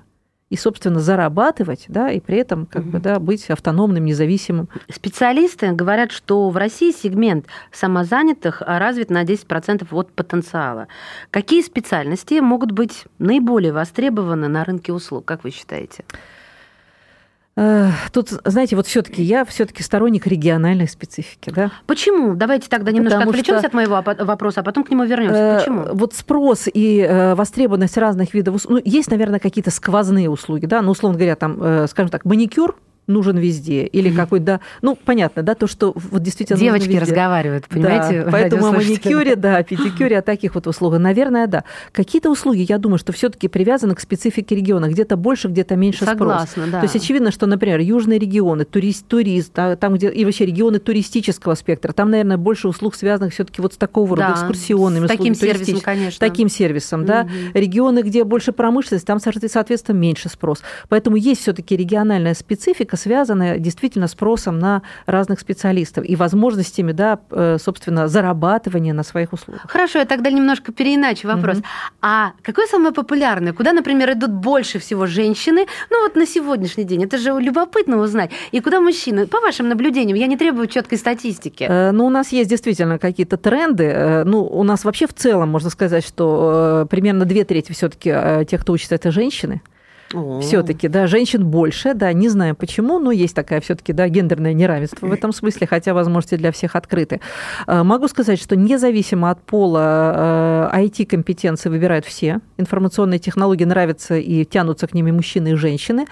и, собственно, зарабатывать, да, и при этом как угу. бы, да, быть автономным, независимым. Специалисты говорят, что в России сегмент самозанятых развит на 10% от потенциала. Какие специальности могут быть наиболее востребованы на рынке услуг, как вы считаете? Тут, знаете, вот все-таки я все-таки сторонник региональной специфики, да? Почему? Давайте тогда немножко Потому отвлечемся что, от моего вопроса, а потом к нему вернемся. Э, Почему? Вот спрос и э, востребованность разных видов услуг. Ну, есть, наверное, какие-то сквозные услуги, да, ну, условно говоря, там, э, скажем так, маникюр, нужен везде. Или mm-hmm. какой-то, да, ну, понятно, да, то, что вот действительно Девочки разговаривают, понимаете? Да, поэтому о маникюре, да, о педикюре, о таких вот услугах, наверное, да. Какие-то услуги, я думаю, что все таки привязаны к специфике региона. Где-то больше, где-то меньше Согласна, спрос. да. То есть очевидно, что, например, южные регионы, турист, турист, там, где и вообще регионы туристического спектра, там, наверное, больше услуг, связанных все таки вот с такого рода да, экскурсионными с таким сервисом, конечно. Таким сервисом, да. Mm-hmm. Регионы, где больше промышленность, там, соответственно, меньше спрос. Поэтому есть все таки региональная специфика, связанная действительно спросом на разных специалистов и возможностями, да, э, собственно, зарабатывания на своих услугах. Хорошо, я тогда немножко переиначу вопрос. Угу. А какое самое популярное? Куда, например, идут больше всего женщины? Ну вот на сегодняшний день. Это же любопытно узнать. И куда мужчины? По вашим наблюдениям, я не требую четкой статистики. Э, ну, у нас есть действительно какие-то тренды. Э, ну, у нас вообще в целом можно сказать, что примерно две трети все-таки тех, кто учится, это женщины все-таки, да, женщин больше, да, не знаю почему, но есть такая все-таки, да, гендерное неравенство в этом смысле, хотя возможности для всех открыты. А, могу сказать, что независимо от пола IT-компетенции а, выбирают все. Информационные технологии нравятся и тянутся к ним и мужчины, и женщины.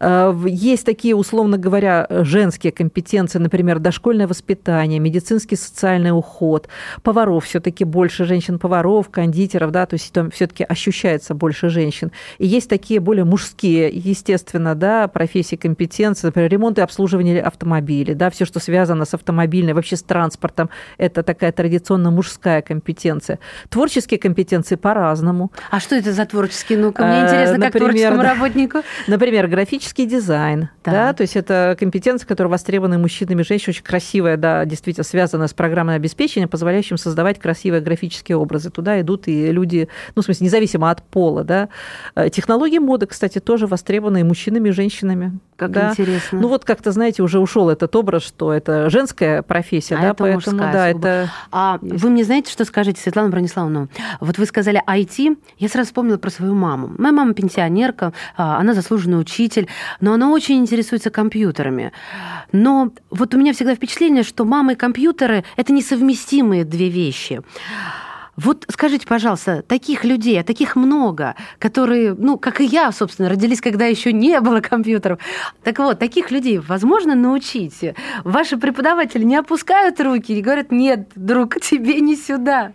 А, есть такие, условно говоря, женские компетенции, например, дошкольное воспитание, медицинский социальный уход, поваров все-таки больше женщин-поваров, кондитеров, да, то есть там все-таки ощущается больше женщин. И есть такие более мужские, естественно, да, профессии, компетенции, например, ремонт и обслуживание автомобилей, да, все, что связано с автомобильной, вообще с транспортом, это такая традиционно мужская компетенция. Творческие компетенции по-разному. А что это за творческие? Ну-ка, мне э, интересно, как например, творческому работнику. Например, графический дизайн, да. да, то есть это компетенция, которая востребована мужчинами и женщинами, очень красивая, да, действительно связана с программой обеспечения, позволяющим создавать красивые графические образы. Туда идут и люди, ну, в смысле, независимо от пола, да. Э, технологии моды, кстати, тоже востребованы и мужчинами, и женщинами. Как да. интересно. Ну вот как-то, знаете, уже ушел этот образ, что это женская профессия, а да, это поэтому да, особо. это. А вы мне знаете, что скажете, Светлана Брониславовна? Вот вы сказали IT, я сразу вспомнила про свою маму. Моя мама пенсионерка, а, она заслуженный учитель, но она очень интересуется компьютерами. Но вот у меня всегда впечатление, что мама и компьютеры это несовместимые две вещи. Вот скажите, пожалуйста, таких людей, а таких много, которые, ну, как и я, собственно, родились, когда еще не было компьютеров. Так вот, таких людей возможно научить? Ваши преподаватели не опускают руки и говорят, нет, друг, тебе не сюда.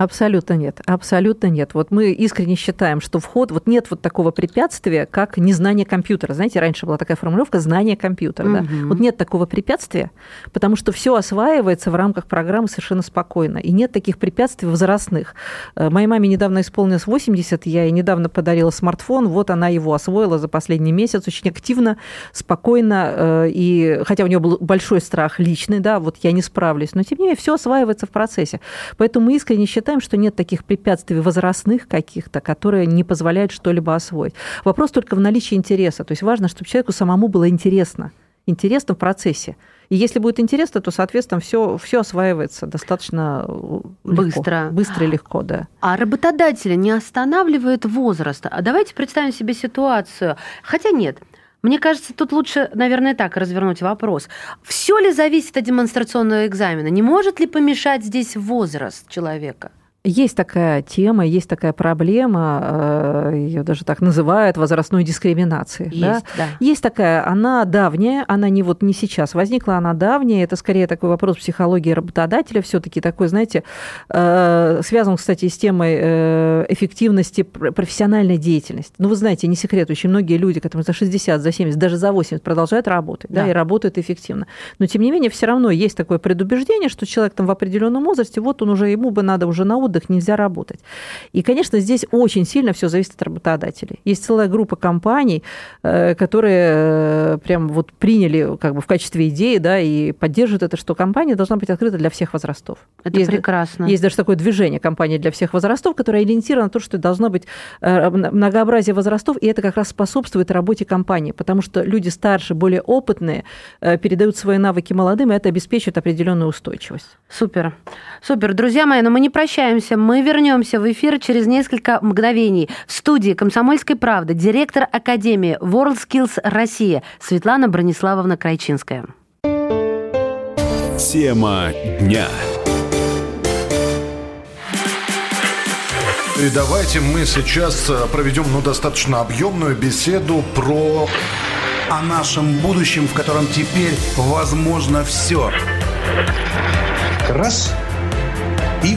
Абсолютно нет, абсолютно нет. Вот мы искренне считаем, что вход, вот нет вот такого препятствия, как незнание компьютера. Знаете, раньше была такая формулировка знание компьютера. Угу. Да? Вот нет такого препятствия, потому что все осваивается в рамках программы совершенно спокойно. И нет таких препятствий возрастных. Э, моей маме недавно исполнилось 80, я ей недавно подарила смартфон, вот она его освоила за последний месяц очень активно, спокойно, э, и хотя у нее был большой страх личный, да, вот я не справлюсь, но тем не менее все осваивается в процессе. Поэтому мы искренне считаем, считаем, что нет таких препятствий возрастных каких-то, которые не позволяют что-либо освоить. Вопрос только в наличии интереса. То есть важно, чтобы человеку самому было интересно интересно в процессе. И если будет интересно, то, соответственно, все, все осваивается достаточно легко, Быстро. Быстро и легко, да. А работодатели не останавливают возраст. А давайте представим себе ситуацию. Хотя нет, мне кажется, тут лучше, наверное, так развернуть вопрос. Все ли зависит от демонстрационного экзамена? Не может ли помешать здесь возраст человека? Есть такая тема, есть такая проблема, ее даже так называют возрастной дискриминацией. Есть, да? да. Есть такая, она давняя, она не вот не сейчас возникла, она давняя. Это скорее такой вопрос психологии работодателя, все-таки такой, знаете, э, связан, кстати, с темой э, эффективности профессиональной деятельности. Ну, вы знаете, не секрет, очень многие люди, которые за 60, за 70, даже за 80 продолжают работать, да, Да. и работают эффективно. Но, тем не менее, все равно есть такое предубеждение, что человек там в определенном возрасте, вот он уже, ему бы надо уже на отдых, нельзя работать. И, конечно, здесь очень сильно все зависит от работодателей. Есть целая группа компаний, э, которые э, прям вот приняли как бы в качестве идеи, да, и поддерживают это, что компания должна быть открыта для всех возрастов. Это Есть- прекрасно. Есть даже такое движение компании для всех возрастов, которое ориентировано на то, что должно быть э, многообразие возрастов, и это как раз способствует работе компании, потому что люди старше, более опытные передают свои навыки молодым, и это обеспечивает определенную устойчивость. Супер. Супер. Друзья мои, но мы не прощаемся. Мы вернемся в эфир через несколько мгновений. В студии «Комсомольской правды» директор Академии WorldSkills Россия Светлана Брониславовна Крайчинская. Тема дня. И давайте мы сейчас э, проведем ну, достаточно объемную беседу про О нашем будущем, в котором теперь возможно все. раз и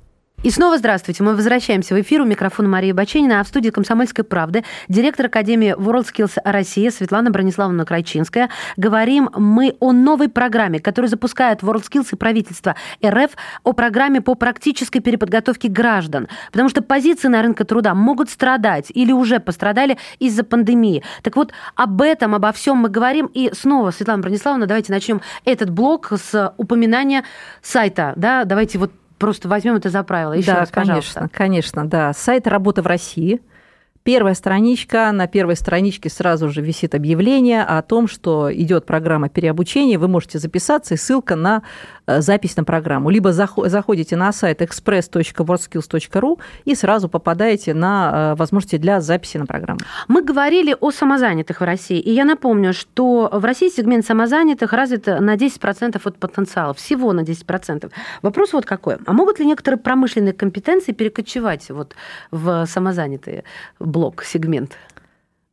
И снова здравствуйте. Мы возвращаемся в эфир. У микрофона Мария Баченина, а в студии «Комсомольской правды» директор Академии WorldSkills Россия Светлана Брониславовна Крайчинская. Говорим мы о новой программе, которую запускает WorldSkills и правительство РФ, о программе по практической переподготовке граждан. Потому что позиции на рынке труда могут страдать или уже пострадали из-за пандемии. Так вот, об этом, обо всем мы говорим. И снова, Светлана Брониславовна, давайте начнем этот блок с упоминания сайта. Да? Давайте вот просто возьмем это за правило. Еще да, раз, пожалуйста. конечно, конечно, да. Сайт «Работа в России». Первая страничка, на первой страничке сразу же висит объявление о том, что идет программа переобучения, вы можете записаться, и ссылка на э, запись на программу. Либо захо- заходите на сайт express.wordskills.ru и сразу попадаете на э, возможности для записи на программу. Мы говорили о самозанятых в России, и я напомню, что в России сегмент самозанятых развит на 10% от потенциала, всего на 10%. Вопрос вот какой. А могут ли некоторые промышленные компетенции перекочевать вот в самозанятые блок, сегмент?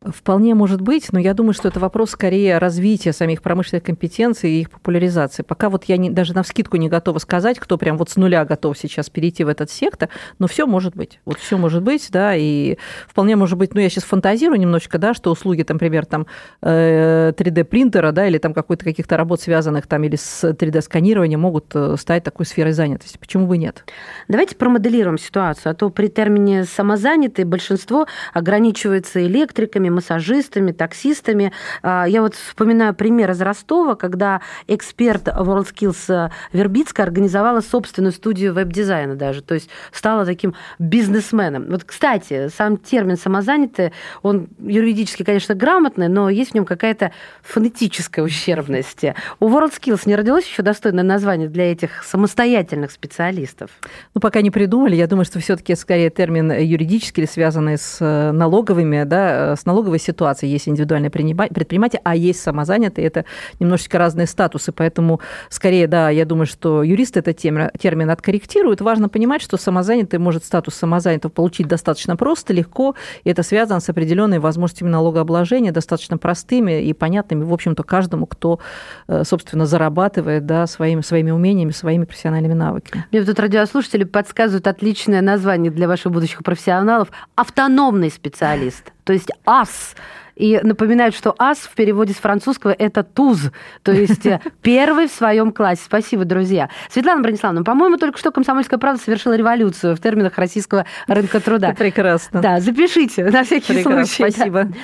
Вполне может быть, но я думаю, что это вопрос скорее развития самих промышленных компетенций и их популяризации. Пока вот я не, даже на вскидку не готова сказать, кто прям вот с нуля готов сейчас перейти в этот сектор, но все может быть. Вот все может быть, да, и вполне может быть, ну я сейчас фантазирую немножечко, да, что услуги, там, например, там 3D-принтера, да, или там какой-то каких-то работ, связанных там или с 3D-сканированием, могут э, стать такой сферой занятости. Почему бы нет? Давайте промоделируем ситуацию, а то при термине «самозанятые» большинство ограничивается электриками, массажистами, таксистами. А, Я вот вспоминаю пример из Ростова, когда эксперт WorldSkills Вербицкая организовала собственную студию веб-дизайна даже, то есть стала таким бизнесменом. Вот, кстати, сам термин «самозанятый», он юридически, конечно, грамотный, но есть в нем какая-то фонетическая ущербность. У WorldSkills не родилось еще достойное название для этих самостоятельных специалистов? Ну, пока не придумали. Я думаю, что все-таки скорее термин юридический или связанный с э, налоговыми, да, с налоговой ситуацией. Есть индивидуальные принима- предприниматели, а есть самозанятые. Это немножечко разные статусы. Поэтому скорее, да, я думаю, что юристы этот термин, термин откорректируют. Важно понимать, что самозанятый может статус самозанятого получить достаточно просто, легко. И это связано с определенными возможностями налогообложения, достаточно простыми и понятными, в общем-то, каждому, кто, э, собственно, зарабатывает да, своими, своими умениями, своими профессиональными навыками. Мне тут радиослушатели подсказывают отличное название для ваших будущих профессионалов – автономный специалист. То есть ас И напоминают, что ас в переводе с французского это туз, то есть э, первый в своем классе. Спасибо, друзья. Светлана Брониславовна, по-моему, только что «Комсомольская правда» совершила революцию в терминах российского рынка труда. Прекрасно. Да, запишите на всякий Прекрасно, случай. спасибо. Да.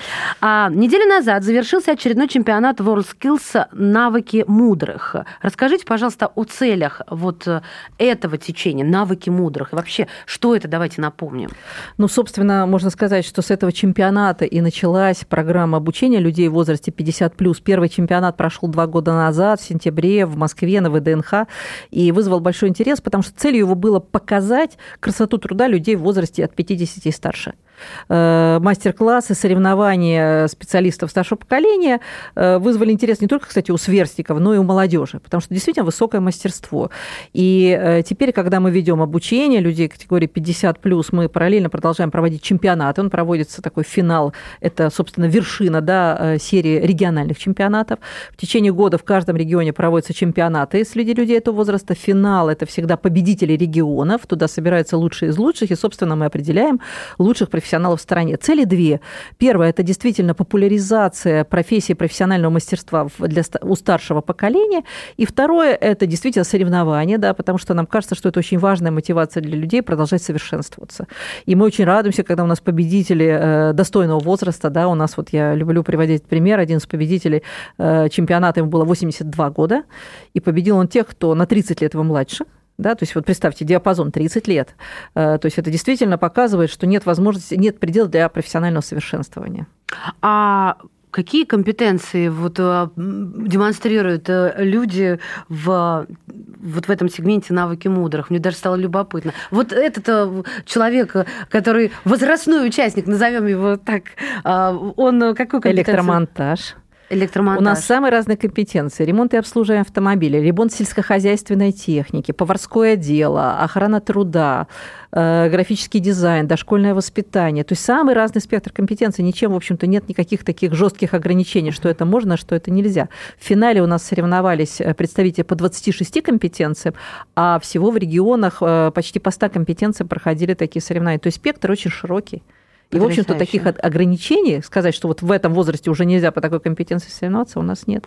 А, неделю назад завершился очередной чемпионат WorldSkills «Навыки мудрых». Расскажите, пожалуйста, о целях вот э, этого течения «Навыки мудрых». И вообще, что это, давайте напомним. Ну, собственно, можно сказать, что с этого чемпионата и началась программа обучения людей в возрасте 50+. Первый чемпионат прошел два года назад, в сентябре, в Москве, на ВДНХ, и вызвал большой интерес, потому что целью его было показать красоту труда людей в возрасте от 50 и старше. Э, мастер-классы, соревнования специалистов старшего поколения э, вызвали интерес не только, кстати, у сверстников, но и у молодежи, потому что действительно высокое мастерство. И э, теперь, когда мы ведем обучение людей категории 50 мы параллельно продолжаем проводить чемпионаты. Он проводится такой финал, это, собственно, вершина да, серии региональных чемпионатов. В течение года в каждом регионе проводятся чемпионаты среди людей этого возраста. Финал – это всегда победители регионов. Туда собираются лучшие из лучших, и, собственно, мы определяем лучших профессионалов в стране. Цели две. Первое – это действительно популяризация профессии профессионального мастерства для, у старшего поколения. И второе – это действительно соревнования, да, потому что нам кажется, что это очень важная мотивация для людей продолжать совершенствоваться. И мы очень радуемся, когда у нас победители э, достойного возраста, да, у нас вот я люблю приводить пример, один из победителей э, чемпионата, ему было 82 года, и победил он тех, кто на 30 лет его младше, да, то есть вот представьте, диапазон 30 лет. Э, то есть это действительно показывает, что нет возможности, нет предела для профессионального совершенствования. А какие компетенции вот э, демонстрируют э, люди в, вот в этом сегменте навыки мудрых? Мне даже стало любопытно. Вот этот человек, который возрастной участник, назовем его так, он какой компетенции? Электромонтаж. Электромонтаж. У нас самые разные компетенции. Ремонт и обслуживание автомобилей, ремонт сельскохозяйственной техники, поварское дело, охрана труда, э, графический дизайн, дошкольное воспитание. То есть самый разный спектр компетенций. Ничем, в общем-то, нет никаких таких жестких ограничений, что это можно, а что это нельзя. В финале у нас соревновались э, представители по 26 компетенциям, а всего в регионах э, почти по 100 компетенциям проходили такие соревнования. То есть спектр очень широкий. И, в общем-то, таких ограничений, сказать, что вот в этом возрасте уже нельзя по такой компетенции соревноваться, у нас нет.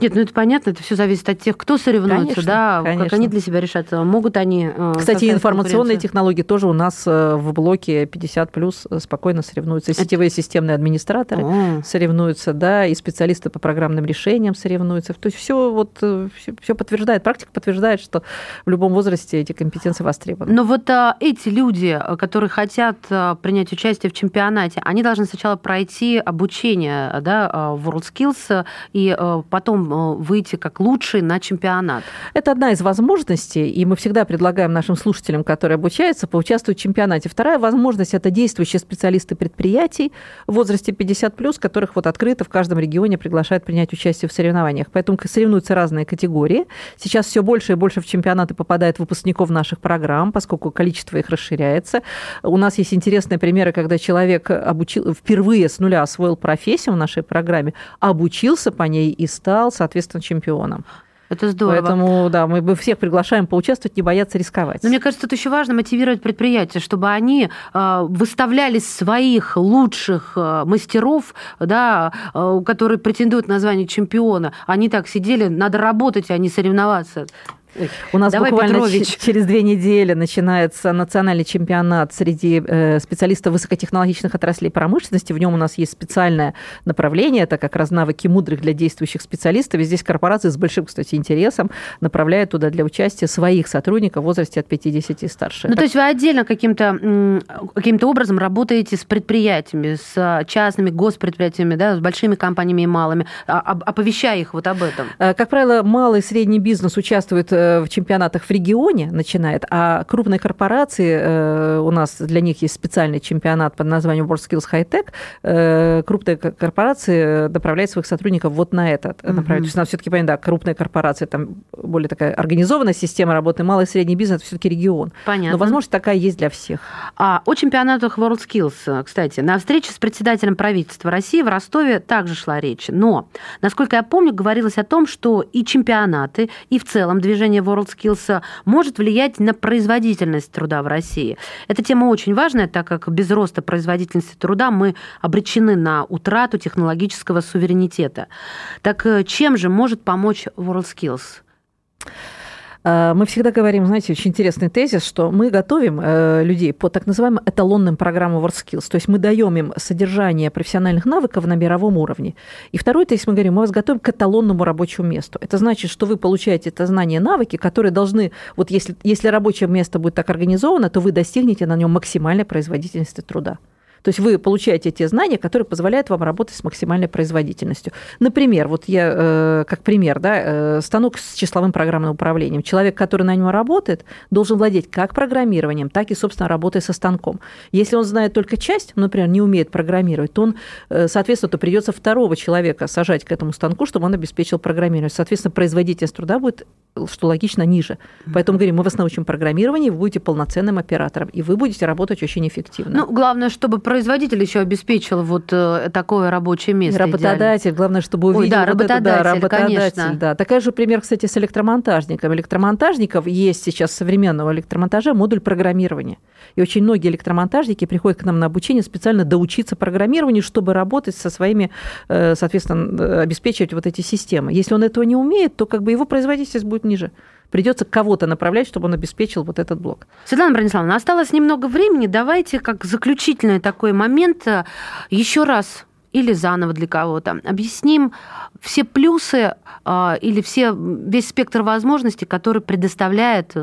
Нет, ну это понятно, это все зависит от тех, кто соревнуется, конечно, да, конечно. как они для себя решат, могут они. Э, Кстати, информационные технологии тоже у нас э, в блоке 50 плюс э, спокойно соревнуются. И сетевые это... системные администраторы О. соревнуются, да, и специалисты по программным решениям соревнуются. То есть все вот все подтверждает, практика подтверждает, что в любом возрасте эти компетенции востребованы. Но вот а, эти люди, которые хотят а, принять участие в чемпионате, они должны сначала пройти обучение, да, в WorldSkills и а, потом Э, выйти как лучший на чемпионат? Это одна из возможностей, и мы всегда предлагаем нашим слушателям, которые обучаются, поучаствовать в чемпионате. Вторая возможность – это действующие специалисты предприятий в возрасте 50+, которых вот открыто в каждом регионе приглашают принять участие в соревнованиях. Поэтому соревнуются разные категории. Сейчас все больше и больше в чемпионаты попадает выпускников наших программ, поскольку количество их расширяется. У нас есть интересные примеры, когда человек обучил, впервые с нуля освоил профессию в нашей программе, обучился по ней и стал соответственно, чемпионом. Это здорово. Поэтому, да, мы всех приглашаем поучаствовать, не бояться рисковать. Но мне кажется, тут еще важно мотивировать предприятия, чтобы они э, выставляли своих лучших э, мастеров, да, э, которые претендуют на звание чемпиона. Они так сидели, надо работать, а не соревноваться. У нас Давай, буквально Петрович. через две недели начинается национальный чемпионат среди э, специалистов высокотехнологичных отраслей промышленности. В нем у нас есть специальное направление, это как раз навыки мудрых для действующих специалистов. И здесь корпорации с большим, кстати, интересом направляют туда для участия своих сотрудников в возрасте от 50 и старше. Ну, так... то есть вы отдельно каким-то каким образом работаете с предприятиями, с частными госпредприятиями, да, с большими компаниями и малыми, а, оповещая их вот об этом? Э, как правило, малый и средний бизнес участвует э, в чемпионатах в регионе начинает, а крупные корпорации, э, у нас для них есть специальный чемпионат под названием WorldSkills High Tech, э, крупные корпорации направляют своих сотрудников вот на этот направление. То есть надо все-таки понять, да, крупные корпорации, там более такая организованная система работы, малый и средний бизнес, это все-таки регион. Понятно. Но возможность такая есть для всех. А о чемпионатах WorldSkills, кстати, на встрече с председателем правительства России в Ростове также шла речь. Но, насколько я помню, говорилось о том, что и чемпионаты, и в целом движение использование WorldSkills может влиять на производительность труда в России. Эта тема очень важная, так как без роста производительности труда мы обречены на утрату технологического суверенитета. Так э, чем же может помочь WorldSkills? Э, мы всегда говорим, знаете, очень интересный тезис, что мы готовим э, людей по так называемым эталонным программам WorldSkills. То есть мы даем им содержание профессиональных навыков на мировом уровне. И второй тезис мы говорим, мы вас готовим к эталонному рабочему месту. Это значит, что вы получаете это знание, навыки, которые должны, вот если, если рабочее место будет так организовано, то вы достигнете на нем максимальной производительности труда. То есть вы получаете те знания, которые позволяют вам работать с максимальной производительностью. Например, вот я э, как пример, да, э, станок с числовым программным управлением. Человек, который на нем работает, должен владеть как программированием, так и, собственно, работой со станком. Если он знает только часть, например, не умеет программировать, то он, э, соответственно, то придется второго человека сажать к этому станку, чтобы он обеспечил программирование. Соответственно, производительность труда будет, что логично, ниже. Поэтому говорим, мы вас научим программированию, вы будете полноценным оператором, и вы будете работать очень эффективно. Ну, главное, чтобы производитель еще обеспечил вот э, такое рабочее место. Работодатель, идеально. главное, чтобы увидел Ой, да, вот работодатель, это, да, работодатель, конечно. да. Такая же пример, кстати, с электромонтажником. Электромонтажников есть сейчас современного электромонтажа модуль программирования. И очень многие электромонтажники приходят к нам на обучение специально доучиться программированию, чтобы работать со своими, э, соответственно, обеспечивать вот эти системы. Если он этого не умеет, то как бы его производительность будет ниже придется кого-то направлять, чтобы он обеспечил вот этот блок. Светлана Брониславовна, осталось немного времени. Давайте как заключительный такой момент э, еще раз или заново для кого-то. Объясним все плюсы э, или все, весь спектр возможностей, который предоставляет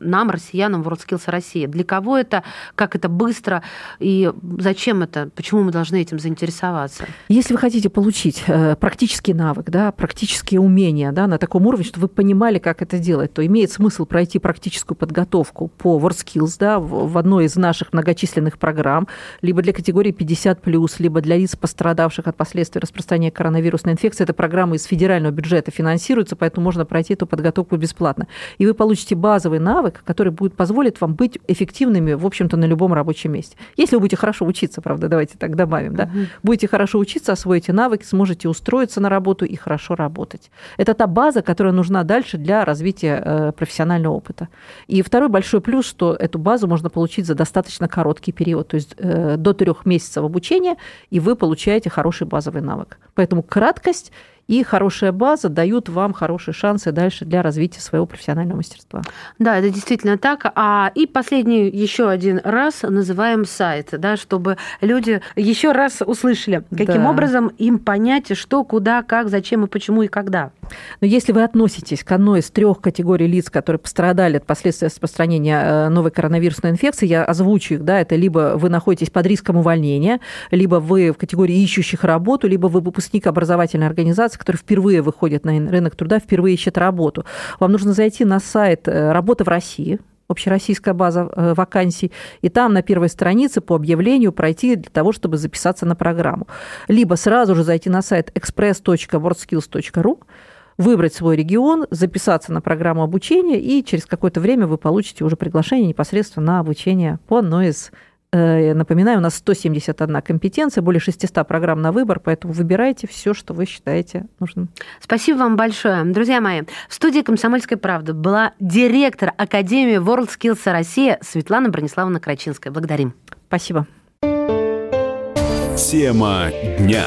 нам, россиянам, WorldSkills Россия. Для кого это, как это быстро и зачем это, почему мы должны этим заинтересоваться? Если вы хотите получить э, практический навык, да, практические умения да, на таком уровне, что вы понимали, как это делать, то имеет смысл пройти практическую подготовку по WorldSkills да, в одной из наших многочисленных программ, либо для категории 50+, либо для лиц, пострадавших от последствий распространения коронавирусной инфекции. Эта программа из федерального бюджета финансируется, поэтому можно пройти эту подготовку бесплатно. И вы получите базовый навык, навык, который будет позволить вам быть эффективными, в общем-то, на любом рабочем месте. Если вы будете хорошо учиться, правда, давайте так добавим, да, угу. будете хорошо учиться, освоите навыки, сможете устроиться на работу и хорошо работать. Это та база, которая нужна дальше для развития э, профессионального опыта. И второй большой плюс, что эту базу можно получить за достаточно короткий период, то есть э, до трех месяцев обучения, и вы получаете хороший базовый навык. Поэтому краткость и хорошая база дают вам хорошие шансы дальше для развития своего профессионального мастерства. Да, это действительно так. А и последний еще один раз называем сайт, да, чтобы люди еще раз услышали, каким да. образом им понять, что, куда, как, зачем и почему и когда. Но если вы относитесь к одной из трех категорий лиц, которые пострадали от последствий распространения э, новой коронавирусной инфекции, я озвучу их, да, это либо вы находитесь под риском увольнения, либо вы в категории ищущих работу, либо вы выпускник образовательной организации, который впервые выходит на рынок труда, впервые ищет работу. Вам нужно зайти на сайт э, «Работа в России», общероссийская база э, вакансий, и там на первой странице по объявлению пройти для того, чтобы записаться на программу. Либо сразу же зайти на сайт express.wordskills.ru, выбрать свой регион, записаться на программу обучения, и через какое-то время вы получите уже приглашение непосредственно на обучение по одной из Э, напоминаю, у нас 171 компетенция, более 600 программ на выбор, поэтому выбирайте все, что вы считаете нужным. Спасибо вам большое. Друзья мои, в студии «Комсомольской правды» была директор Академии WorldSkills Россия Светлана Брониславовна Крачинская. Благодарим. Спасибо. Тема дня.